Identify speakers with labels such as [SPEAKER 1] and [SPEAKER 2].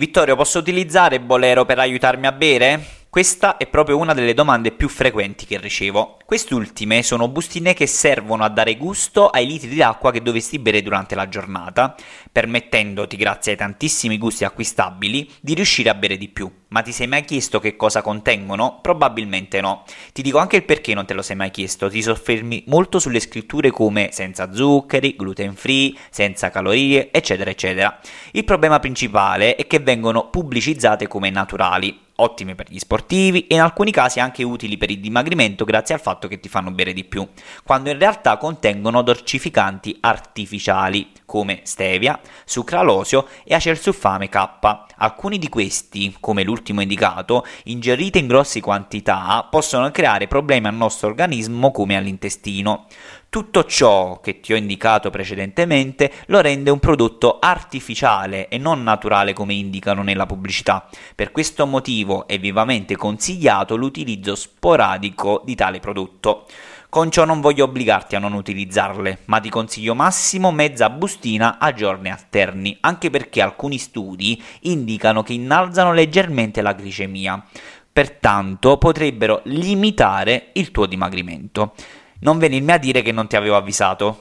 [SPEAKER 1] Vittorio, posso utilizzare Bolero per aiutarmi a bere? Questa è proprio una delle domande più frequenti che ricevo. Quest'ultime sono bustine che servono a dare gusto ai litri d'acqua che dovresti bere durante la giornata, permettendoti, grazie ai tantissimi gusti acquistabili, di riuscire a bere di più. Ma ti sei mai chiesto che cosa contengono? Probabilmente no. Ti dico anche il perché non te lo sei mai chiesto. Ti soffermi molto sulle scritture come senza zuccheri, gluten free, senza calorie, eccetera, eccetera. Il problema principale è che vengono pubblicizzate come naturali ottime per gli sportivi e in alcuni casi anche utili per il dimagrimento grazie al fatto che ti fanno bere di più, quando in realtà contengono dolcificanti artificiali come stevia, sucralosio e acesulfame K. Alcuni di questi, come l'ultimo indicato, ingerite in grosse quantità, possono creare problemi al nostro organismo come all'intestino. Tutto ciò che ti ho indicato precedentemente lo rende un prodotto artificiale e non naturale come indicano nella pubblicità. Per questo motivo è vivamente consigliato l'utilizzo sporadico di tale prodotto. Con ciò non voglio obbligarti a non utilizzarle, ma ti consiglio massimo mezza bustina a giorni alterni, anche perché alcuni studi indicano che innalzano leggermente la glicemia, pertanto potrebbero limitare il tuo dimagrimento. Non venirmi a dire che non ti avevo avvisato.